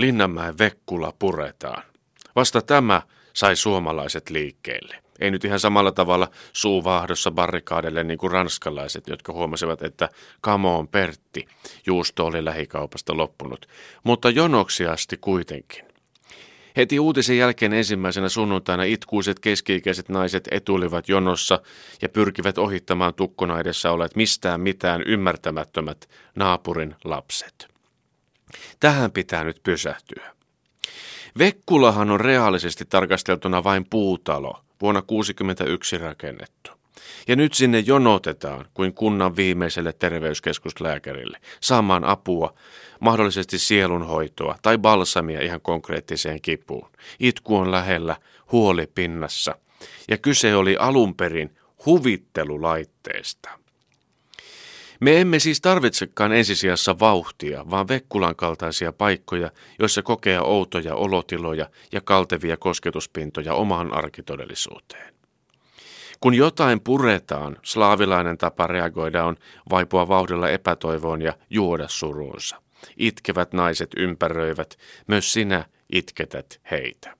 Linnanmäen Vekkula puretaan. Vasta tämä sai suomalaiset liikkeelle. Ei nyt ihan samalla tavalla suuvahdossa barrikaadelle niin kuin ranskalaiset, jotka huomasivat, että kamo on Pertti. Juusto oli lähikaupasta loppunut, mutta jonoksi asti kuitenkin. Heti uutisen jälkeen ensimmäisenä sunnuntaina itkuiset keski-ikäiset naiset etulivat jonossa ja pyrkivät ohittamaan tukkona edessä olet mistään mitään ymmärtämättömät naapurin lapset. Tähän pitää nyt pysähtyä. Vekkulahan on reaalisesti tarkasteltuna vain puutalo, vuonna 1961 rakennettu. Ja nyt sinne jonotetaan kuin kunnan viimeiselle terveyskeskuslääkärille saamaan apua, mahdollisesti sielunhoitoa tai balsamia ihan konkreettiseen kipuun. Itku on lähellä, huoli pinnassa. Ja kyse oli alun perin huvittelulaitteesta. Me emme siis tarvitsekaan ensisijassa vauhtia, vaan Vekkulan kaltaisia paikkoja, joissa kokea outoja olotiloja ja kaltevia kosketuspintoja omaan arkitodellisuuteen. Kun jotain puretaan, slaavilainen tapa reagoida on vaipua vauhdilla epätoivoon ja juoda suruunsa. Itkevät naiset ympäröivät, myös sinä itketät heitä.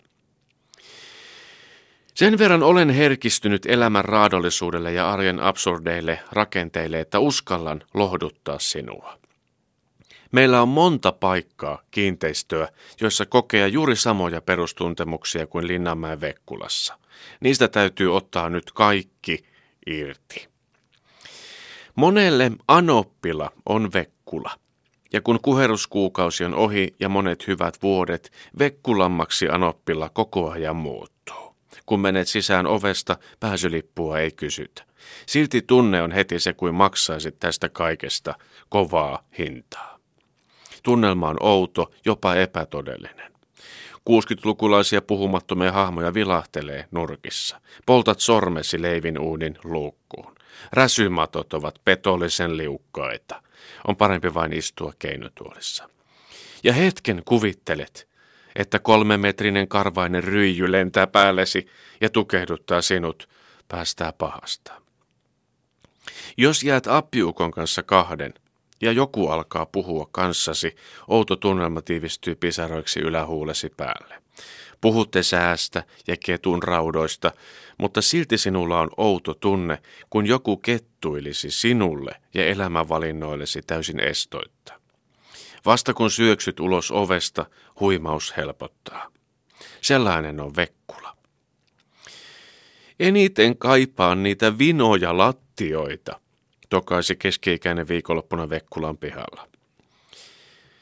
Sen verran olen herkistynyt elämän raadollisuudelle ja arjen absurdeille rakenteille, että uskallan lohduttaa sinua. Meillä on monta paikkaa, kiinteistöä, joissa kokea juuri samoja perustuntemuksia kuin Linnanmäen Vekkulassa. Niistä täytyy ottaa nyt kaikki irti. Monelle anoppila on Vekkula. Ja kun kuheruskuukausi on ohi ja monet hyvät vuodet, Vekkulammaksi anoppila koko ajan muuttuu. Kun menet sisään ovesta, pääsylippua ei kysytä. Silti tunne on heti se, kuin maksaisit tästä kaikesta kovaa hintaa. Tunnelma on outo, jopa epätodellinen. 60-lukulaisia puhumattomia hahmoja vilahtelee nurkissa. Poltat sormesi leivin uunin luukkuun. Räsymatot ovat petollisen liukkaita. On parempi vain istua keinotuolissa. Ja hetken kuvittelet, että kolmemetrinen karvainen ryijy lentää päällesi ja tukehduttaa sinut, päästää pahasta. Jos jäät appiukon kanssa kahden, ja joku alkaa puhua kanssasi, outo tunnelma tiivistyy pisaroiksi ylähuulesi päälle. Puhutte säästä ja ketun raudoista, mutta silti sinulla on outo tunne, kun joku kettuilisi sinulle ja elämänvalinnoillesi täysin estoitta. Vasta kun syöksyt ulos ovesta, huimaus helpottaa. Sellainen on Vekkula. Eniten kaipaan niitä vinoja lattioita, tokaisi keski-ikäinen viikonloppuna Vekkulan pihalla.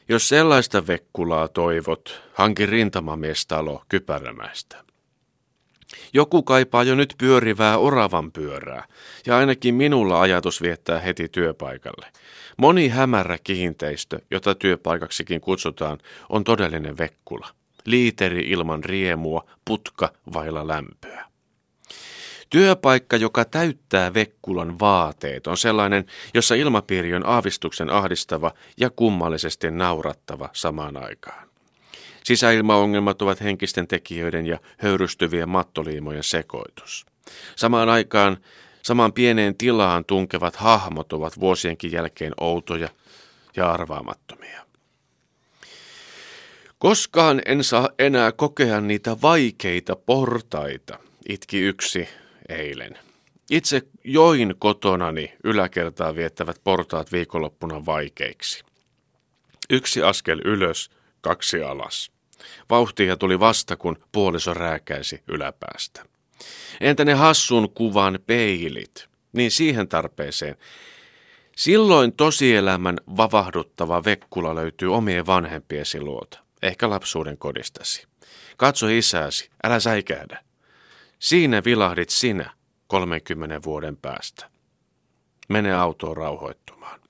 Jos sellaista Vekkulaa toivot, hanki rintamamiestalo Kypärämäistä. Joku kaipaa jo nyt pyörivää oravan pyörää, ja ainakin minulla ajatus viettää heti työpaikalle. Moni hämärä kiinteistö, jota työpaikaksikin kutsutaan, on todellinen Vekkula. Liiteri ilman riemua, putka vailla lämpöä. Työpaikka, joka täyttää Vekkulan vaateet, on sellainen, jossa ilmapiiri on aavistuksen ahdistava ja kummallisesti naurattava samaan aikaan. Sisäilmaongelmat ovat henkisten tekijöiden ja höyrystyvien mattoliimojen sekoitus. Samaan aikaan samaan pieneen tilaan tunkevat hahmot ovat vuosienkin jälkeen outoja ja arvaamattomia. Koskaan en saa enää kokea niitä vaikeita portaita, itki yksi eilen. Itse join kotonani yläkertaa viettävät portaat viikonloppuna vaikeiksi. Yksi askel ylös, kaksi alas. Vauhtia tuli vasta, kun puoliso rääkäisi yläpäästä. Entä ne hassun kuvan peilit? Niin siihen tarpeeseen. Silloin tosielämän vavahduttava Vekkula löytyy omien vanhempiesi luota, ehkä lapsuuden kodistasi. Katso isääsi, älä säikähdä. Siinä vilahdit sinä 30 vuoden päästä. Mene autoon rauhoittumaan.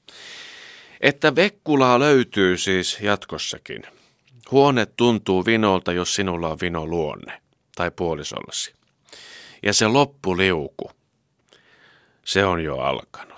Että Vekkulaa löytyy siis jatkossakin. Huone tuntuu vinolta, jos sinulla on vino luonne tai puolisollasi. Ja se loppuliuku, se on jo alkanut.